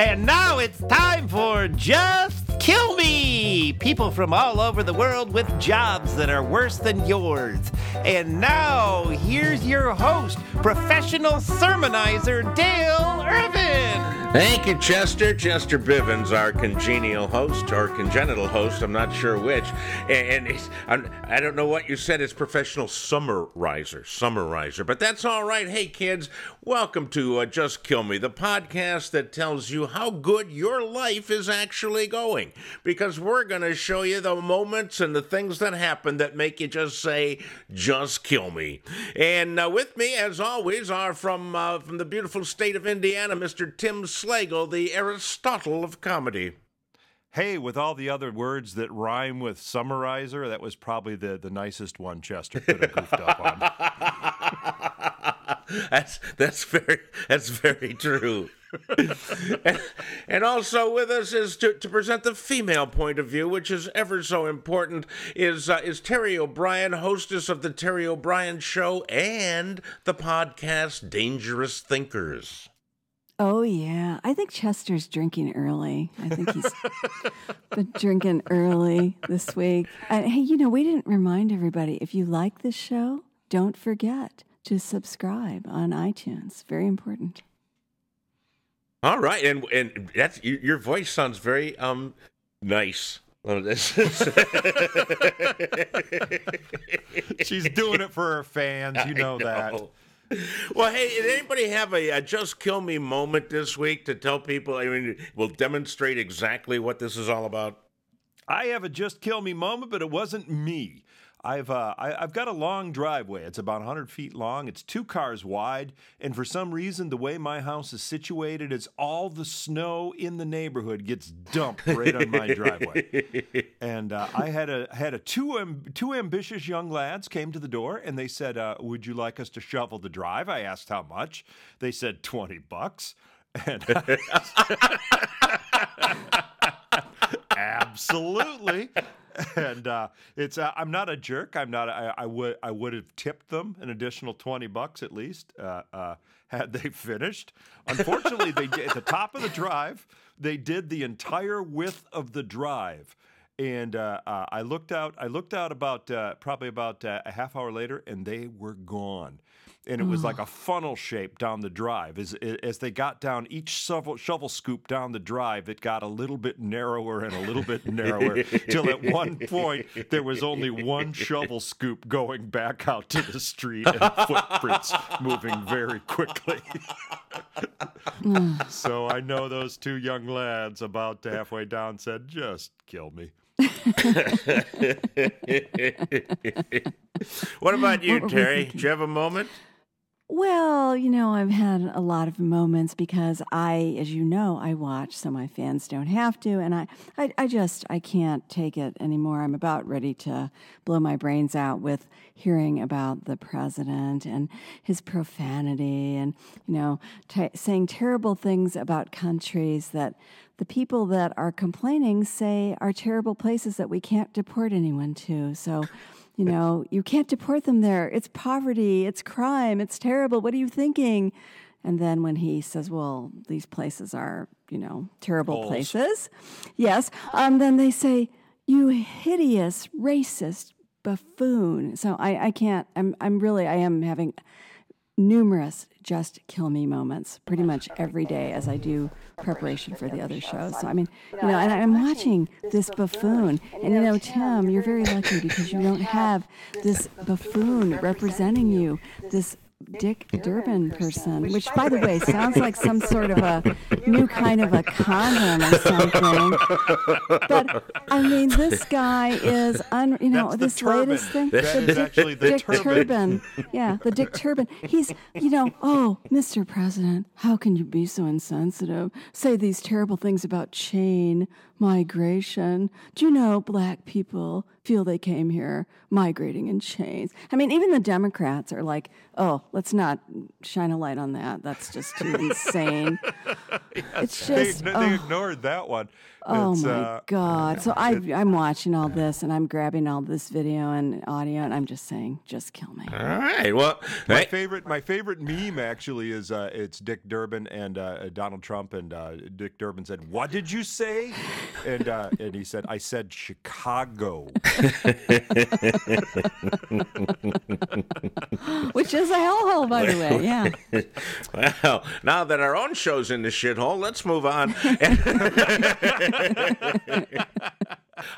And now it's time for Just Kill Me! People from all over the world with jobs that are worse than yours. And now, here's your host, professional sermonizer Dale Irvin. Thank you, Chester. Chester Bivens, our congenial host or congenital host, I'm not sure which. And, and I don't know what you said, it's professional summarizer, summarizer. But that's all right. Hey, kids, welcome to uh, Just Kill Me, the podcast that tells you how good your life is actually going. Because we're going to show you the moments and the things that happen that make you just say, just kill me. And uh, with me, as always, are from, uh, from the beautiful state of Indiana, Mr. Tim Slagle, the Aristotle of comedy. Hey, with all the other words that rhyme with summarizer, that was probably the, the nicest one Chester could have goofed up on. that's that's very that's very true. and, and, also with us is to, to present the female point of view, which is ever so important, is uh, is Terry O'Brien, hostess of the Terry O'Brien Show and the podcast Dangerous Thinkers. Oh yeah, I think Chester's drinking early. I think he's been drinking early this week. And hey, you know, we didn't remind everybody if you like this show, don't forget to subscribe on iTunes. Very important. All right, and and that's your voice sounds very um nice. She's doing it for her fans, you know, know. that well, hey, did anybody have a, a, just kill me moment this week to tell people? I mean, will demonstrate exactly what this is all about. I have a just kill me moment, but it wasn't me. I've uh, I, have got a long driveway. It's about 100 feet long. It's two cars wide, and for some reason, the way my house is situated, is all the snow in the neighborhood gets dumped right on my driveway. And uh, I had a had a two um, two ambitious young lads came to the door, and they said, uh, "Would you like us to shovel the drive?" I asked how much. They said 20 bucks, and. Absolutely. and uh, it's uh, I'm not a jerk. I'm not. I, I, would I would have tipped them an additional twenty bucks at least uh, uh had they finished. Unfortunately, they did, at the top of the drive. They did the entire width of the drive, and uh, uh, I looked out. I looked out about probably about a half hour later, and they were gone and it was like a funnel shape down the drive. As as they got down each shovel, shovel scoop down the drive, it got a little bit narrower and a little bit narrower till at one point there was only one shovel scoop going back out to the street and footprints moving very quickly. so I know those two young lads about halfway down said, "Just kill me." what about you, Terry? Do you have a moment? Well, you know, I've had a lot of moments because I, as you know, I watch so my fans don't have to, and I, I, I just I can't take it anymore. I'm about ready to blow my brains out with hearing about the president and his profanity, and you know, t- saying terrible things about countries that the people that are complaining say are terrible places that we can't deport anyone to. So you know, you can't deport them there. It's poverty, it's crime, it's terrible. What are you thinking? And then when he says, well, these places are, you know, terrible Holes. places, yes, um, then they say, you hideous, racist buffoon. So I, I can't, I'm, I'm really, I am having numerous just kill me moments pretty much every day as I do preparation for the other shows. So, I mean, you know, and I'm watching this buffoon. And, you know, Tim, you're very lucky because you don't have this buffoon representing you, this Dick Durbin person, which, by the way, sounds like some sort of a new kind of a condom or something. But I mean, this guy is, un, you know, That's this latest thing. That the Dick, actually the Dick turban. Yeah, the Dick Turban. He's, you know, oh, Mr. President, how can you be so insensitive? Say these terrible things about chain migration. Do you know black people feel they came here migrating in chains. I mean, even the Democrats are like, oh, let's not shine a light on that. That's just too insane. It's They, just. they oh. ignored that one. Oh It's, my uh, God! So I, I'm watching all this, and I'm grabbing all this video and audio, and I'm just saying, just kill me. All right. Well, My hey, favorite, my favorite meme actually is uh, it's Dick Durbin and uh, Donald Trump, and uh, Dick Durbin said, "What did you say?" And uh, and he said, "I said Chicago." Which is a hellhole, by the way. Yeah. well, now that our own show's in the shithole, let's move on.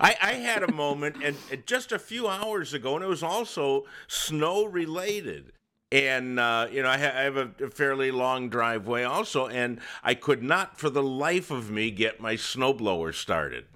I, I had a moment, and, and just a few hours ago, and it was also snow related. And uh, you know, I, ha- I have a, fairly long driveway also, and I could not, for the life of me, get my snowblower started.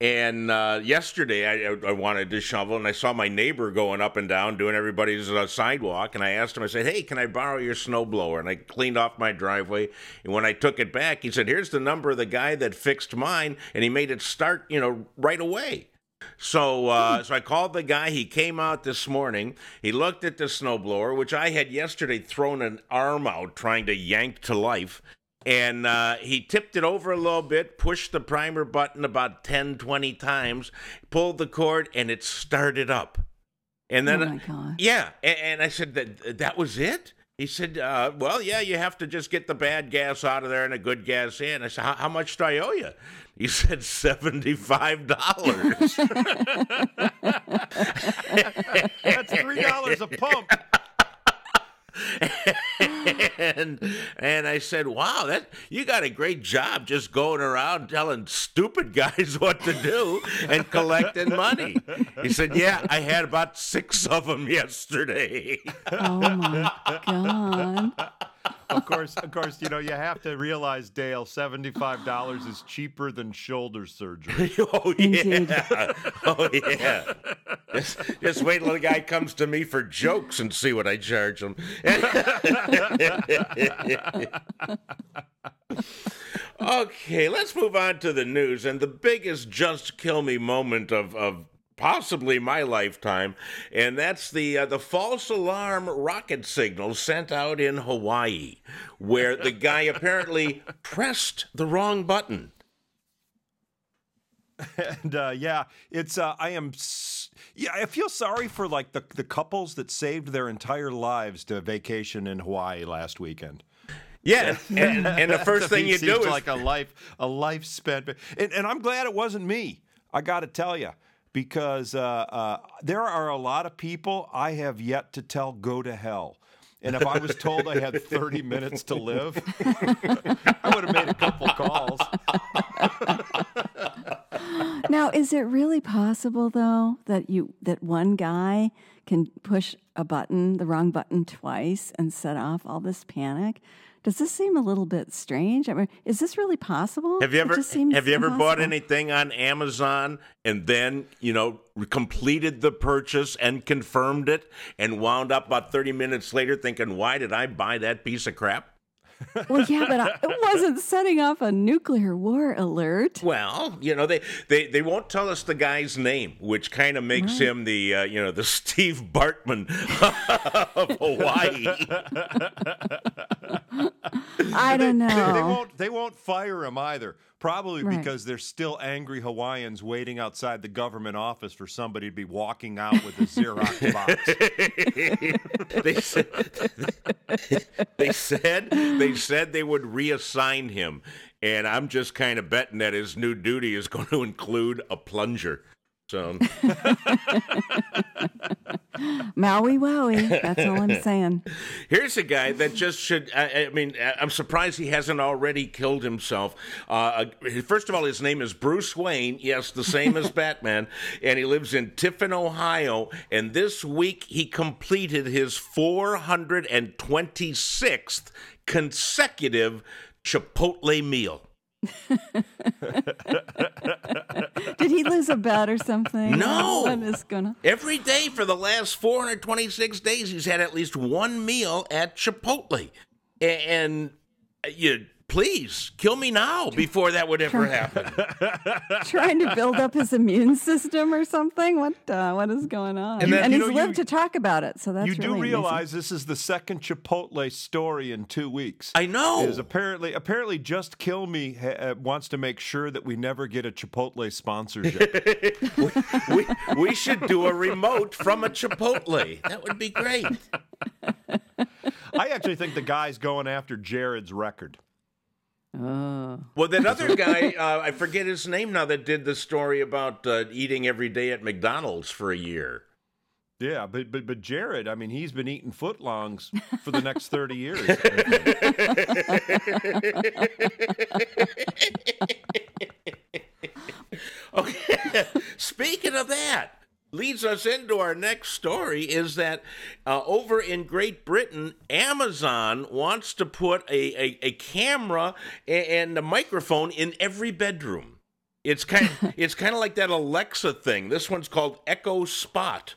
And uh, yesterday, I, I wanted to shovel, and I saw my neighbor going up and down doing everybody's uh, sidewalk. And I asked him, I said, "Hey, can I borrow your snowblower?" And I cleaned off my driveway. And when I took it back, he said, "Here's the number of the guy that fixed mine, and he made it start, you know, right away." So, uh, so I called the guy. He came out this morning. He looked at the snowblower, which I had yesterday thrown an arm out trying to yank to life. And uh, he tipped it over a little bit, pushed the primer button about 10, 20 times, pulled the cord, and it started up. And then, Oh my God. yeah, and, and I said that that was it. He said, uh, "Well, yeah, you have to just get the bad gas out of there and a good gas in." I said, "How, how much do I owe you?" He said, 75 dollars." That's three dollars a pump. and and I said, "Wow, that you got a great job just going around telling stupid guys what to do and collecting money." He said, "Yeah, I had about six of them yesterday." Oh my God! Of course, of course, you know you have to realize, Dale, seventy-five dollars is cheaper than shoulder surgery. oh Indeed. yeah, oh yeah. Just, just wait till the guy comes to me for jokes and see what I charge him. okay, let's move on to the news and the biggest just kill me moment of of possibly my lifetime, and that's the uh, the false alarm rocket signal sent out in Hawaii, where the guy apparently pressed the wrong button. And uh, yeah, it's uh, I am. Yeah, I feel sorry for like the the couples that saved their entire lives to vacation in Hawaii last weekend. Yeah, and, and the first thing you do is like a life a life spent. And, and I'm glad it wasn't me. I got to tell you. Because uh, uh, there are a lot of people I have yet to tell go to hell. And if I was told I had 30 minutes to live, I would have made a couple calls. Now, is it really possible though that you that one guy can push a button, the wrong button twice and set off all this panic? Does this seem a little bit strange? I mean, is this really possible? Have you ever have you ever bought anything on Amazon and then you know completed the purchase and confirmed it and wound up about thirty minutes later thinking, why did I buy that piece of crap? Well, yeah, but I, it wasn't setting off a nuclear war alert. Well, you know they they, they won't tell us the guy's name, which kind of makes him the uh, you know the Steve Bartman of Hawaii. I don't know. They know. won't. They won't fire him either. Probably Right. because there's still angry Hawaiians waiting outside the government office for somebody to be walking out with a Xerox box. they said they said they said they would reassign him, and I'm just kind of betting that his new duty is going to include a plunger. So Maui wowie. That's all I'm saying. here's a guy that just should. I, I mean, I'm surprised he hasn't already killed himself. Uh, uh, first of all, his name is Bruce Wayne. Yes, the same as Batman, and he lives in Tiffin, Ohio. And this week he completed his 426th consecutive Chipotle meal. Did he lose a bet or something? No. What is gonna? Every day for the last 426 days, he's had at least one meal at Chipotle. And uh, you please kill me now before that would ever happen. Trying to build up his immune system or something. What uh, what is going on? And then, you he's know, lived you- to talk about it, so that's you do really amazing. realize this is the second Chipotle story in two weeks. I know. Is apparently apparently just kill me ha- uh, wants to make sure that we never get a Chipotle sponsorship. we, we should do a remote from a Chipotle. That would be great. I actually think the guy's going after Jared's record. Oh. Well, that other guy, uh, I forget his name now, that did the story about uh, eating every day at McDonald's for a year. Yeah, but but but Jared, I mean, he's been eating footlongs for the next thirty years. Okay. Speaking of that, leads us into our next story is that uh, over in Great Britain, Amazon wants to put a, a, a camera and a microphone in every bedroom. It's kind of, it's kind of like that Alexa thing. This one's called Echo Spot.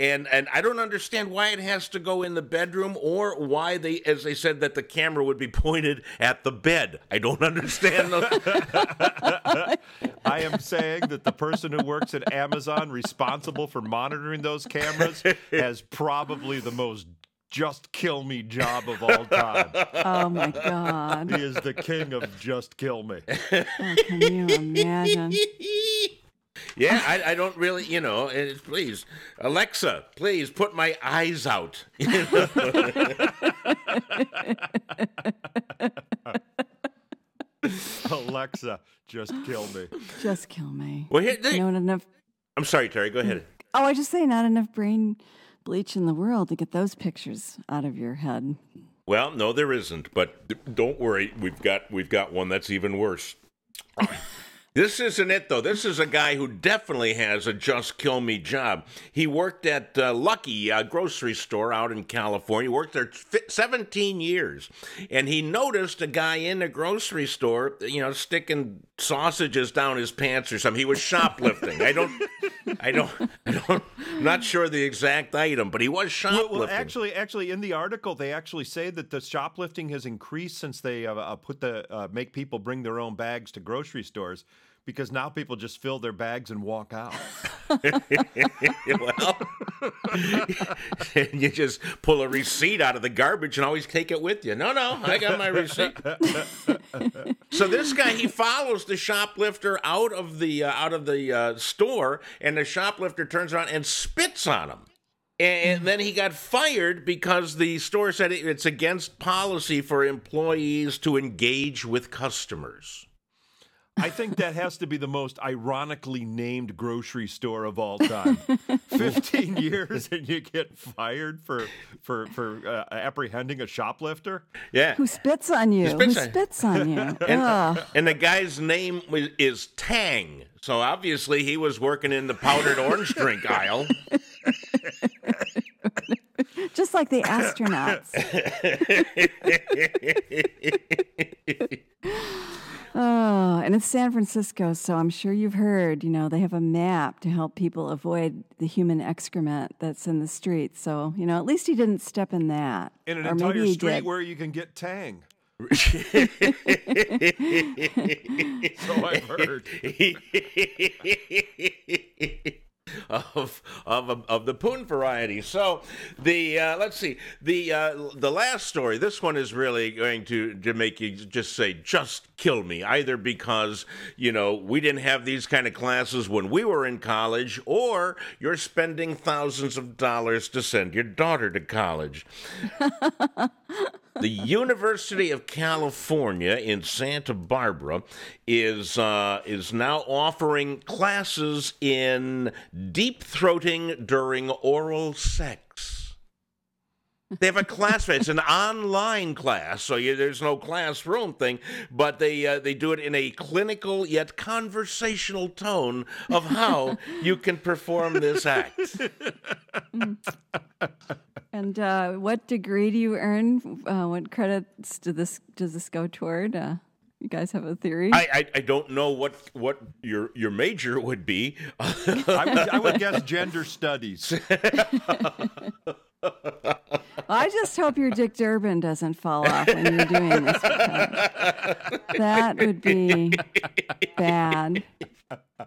And and I don't understand why it has to go in the bedroom or why they as they said that the camera would be pointed at the bed. I don't understand the I am saying that the person who works at Amazon responsible for monitoring those cameras has probably the most just kill me job of all time. Oh my God! He is the king of just kill me. Oh, can you imagine? Yeah, I, I don't really, you know, please, Alexa, please put my eyes out. Alexa, just kill me. Just kill me. Well, here, they- Not enough. I'm sorry, Terry, go ahead. Oh, I just say not enough brain bleach in the world to get those pictures out of your head. Well, no, there isn't, but don't worry, we've got we've got one that's even worse. This isn't it, though. This is a guy who definitely has a just kill me job. He worked at uh, Lucky uh, grocery store out in California. Worked there fi- 17 years, and he noticed a guy in the grocery store, you know, sticking sausages down his pants or something. He was shoplifting. I don't, I don't, I don't. I'm not sure the exact item, but he was shoplifting. well, actually, actually, in the article, they actually say that the shoplifting has increased since they uh, uh, put the uh, make people bring their own bags to grocery stores because now people just fill their bags and walk out. well, you just pull a receipt out of the garbage and always take it with you. No, no, I got my receipt. so this guy, he follows the shoplifter out of the uh, out of the uh, store, and the shoplifter turns around and spits on him. And then he got fired because the store said it's against policy for employees to engage with customers. I think that has to be the most ironically named grocery store of all time. Fifteen years and you get fired for for for uh, apprehending a shoplifter. Yeah. Who spits on you? spits Who on- spits on you? And, Ugh. and the guy's name was, is Tang. So obviously he was working in the powdered orange drink aisle. Just like the astronauts. Oh, and it's San Francisco, so I'm sure you've heard, you know, they have a map to help people avoid the human excrement that's in the streets. So, you know, at least he didn't step in that. In an or maybe entire he street did. where you can get tang. So I've heard. of, of of the poon variety. So the uh, let's see the uh, the last story. This one is really going to to make you just say just kill me. Either because you know we didn't have these kind of classes when we were in college, or you're spending thousands of dollars to send your daughter to college. The University of California in Santa Barbara is uh, is now offering classes in deep throating during oral sex. They have a class. It's an online class, so you, there's no classroom thing. But they uh, they do it in a clinical yet conversational tone of how you can perform this act. And uh, what degree do you earn? Uh, what credits do this does this go toward? Uh, you guys have a theory? I, I, I don't know what what your your major would be. I would, I would guess gender studies. I just hope your Dick Durbin doesn't fall off when you're doing this. That would be bad.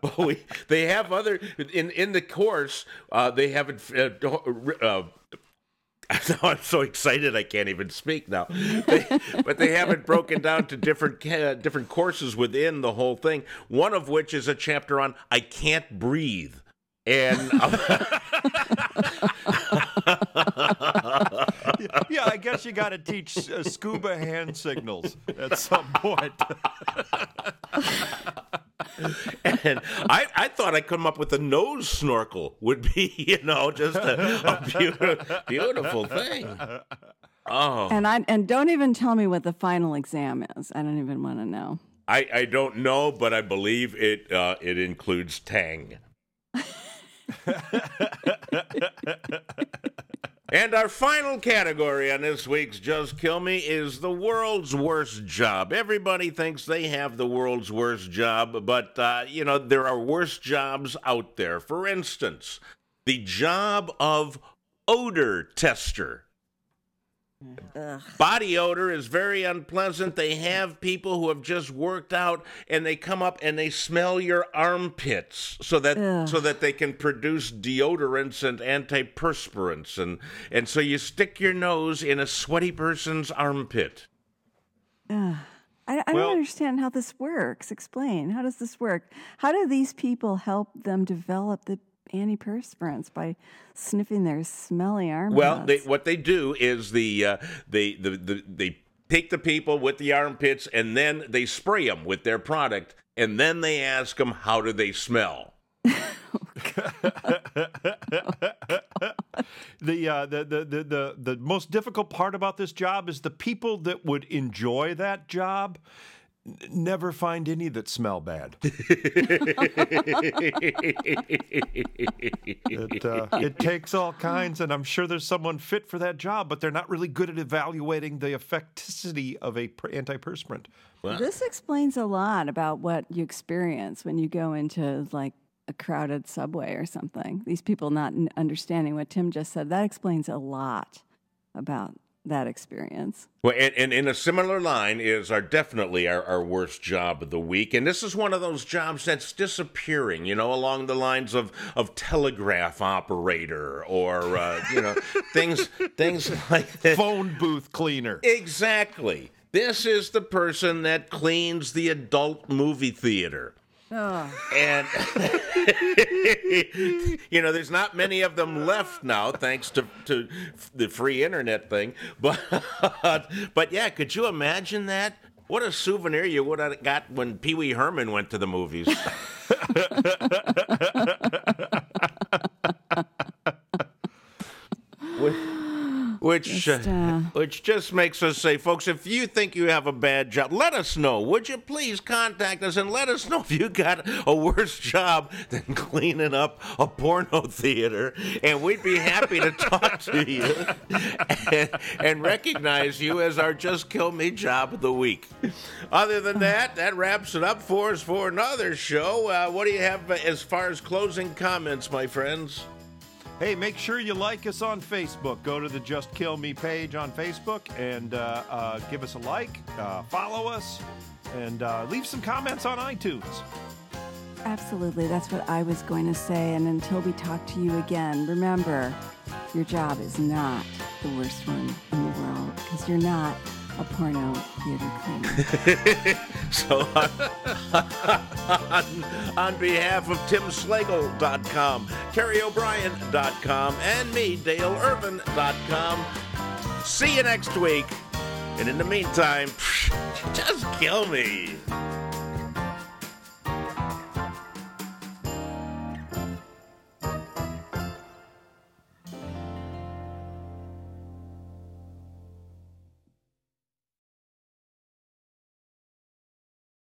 But we, they have other in in the course. Uh, they haven't. Uh, uh, I'm so excited I can't even speak now. They, but they have it broken down to different ca- different courses within the whole thing. One of which is a chapter on I can't breathe. And yeah, I guess you got to teach uh, scuba hand signals at some point. and I, I thought I'd come up with a nose snorkel would be, you know, just a, a beautiful, beautiful thing. Oh, And I and don't even tell me what the final exam is. I don't even want to know. I, I don't know, but I believe it uh, it includes Tang. and our final category on this week's Just Kill Me is the world's worst job. Everybody thinks they have the world's worst job, but, uh, you know, there are worse jobs out there. For instance, the job of odor tester. Body odor is very unpleasant. They have people who have just worked out and they come up and they smell your armpits so that Ugh. so that they can produce deodorants and antiperspirants and and so you stick your nose in a sweaty person's armpit. I, I Well- don't understand how this works. Explain. How does this work? How do these people help them develop the antiperspirants by sniffing their smelly armpits? Well, they, what they do is the uh, they the, the they take the people with the armpits and then they spray them with their product and then they ask them how do they smell. The, uh, the, the, the, the, the most difficult part about this job is the people that would enjoy that job n- never find any that smell bad. it, uh, it takes all kinds, and I'm sure there's someone fit for that job, but they're not really good at evaluating the effectivity of a per- antiperspirant. This explains a lot about what you experience when you go into like a crowded subway or something. These people not understanding what Tim just said, that explains a lot about that experience. Well, and, and in a similar line is our definitely our, our worst job of the week, and this is one of those jobs that's disappearing. You know, along the lines of of telegraph operator or uh, you know things things like that. Phone booth cleaner. Exactly. This is the person that cleans the adult movie theater. Oh. And you know, there's not many of them left now, thanks to, to the free internet thing. But but yeah, could you imagine that? What a souvenir you would have got when Pee Wee Herman went to the movies. Which- which Just, uh, which just makes us say, folks, if you think you have a bad job, let us know. Would you please contact us and let us know if you got a worse job than cleaning up a porno theater, and we'd be happy to talk to you and, and recognize you as our Just Kill Me job of the week. Other than that, that wraps it up for us for another show. Uh, what do you have as far as closing comments, my friends? Hey, make sure you like us on Facebook. Go to the Just Kill Me page on Facebook and uh, uh, give us a like, uh, follow us, and uh, leave some comments on iTunes. Absolutely. That's what I was going to say. And until we talk to you again, remember your job is not the worst one in the world because you're not a porno theater cleaner. So, on, on, on behalf of TimSlagle.com, TerryO'Brien.com, and me, DaleIrvin.com, see you next week. And in the meantime, just kill me.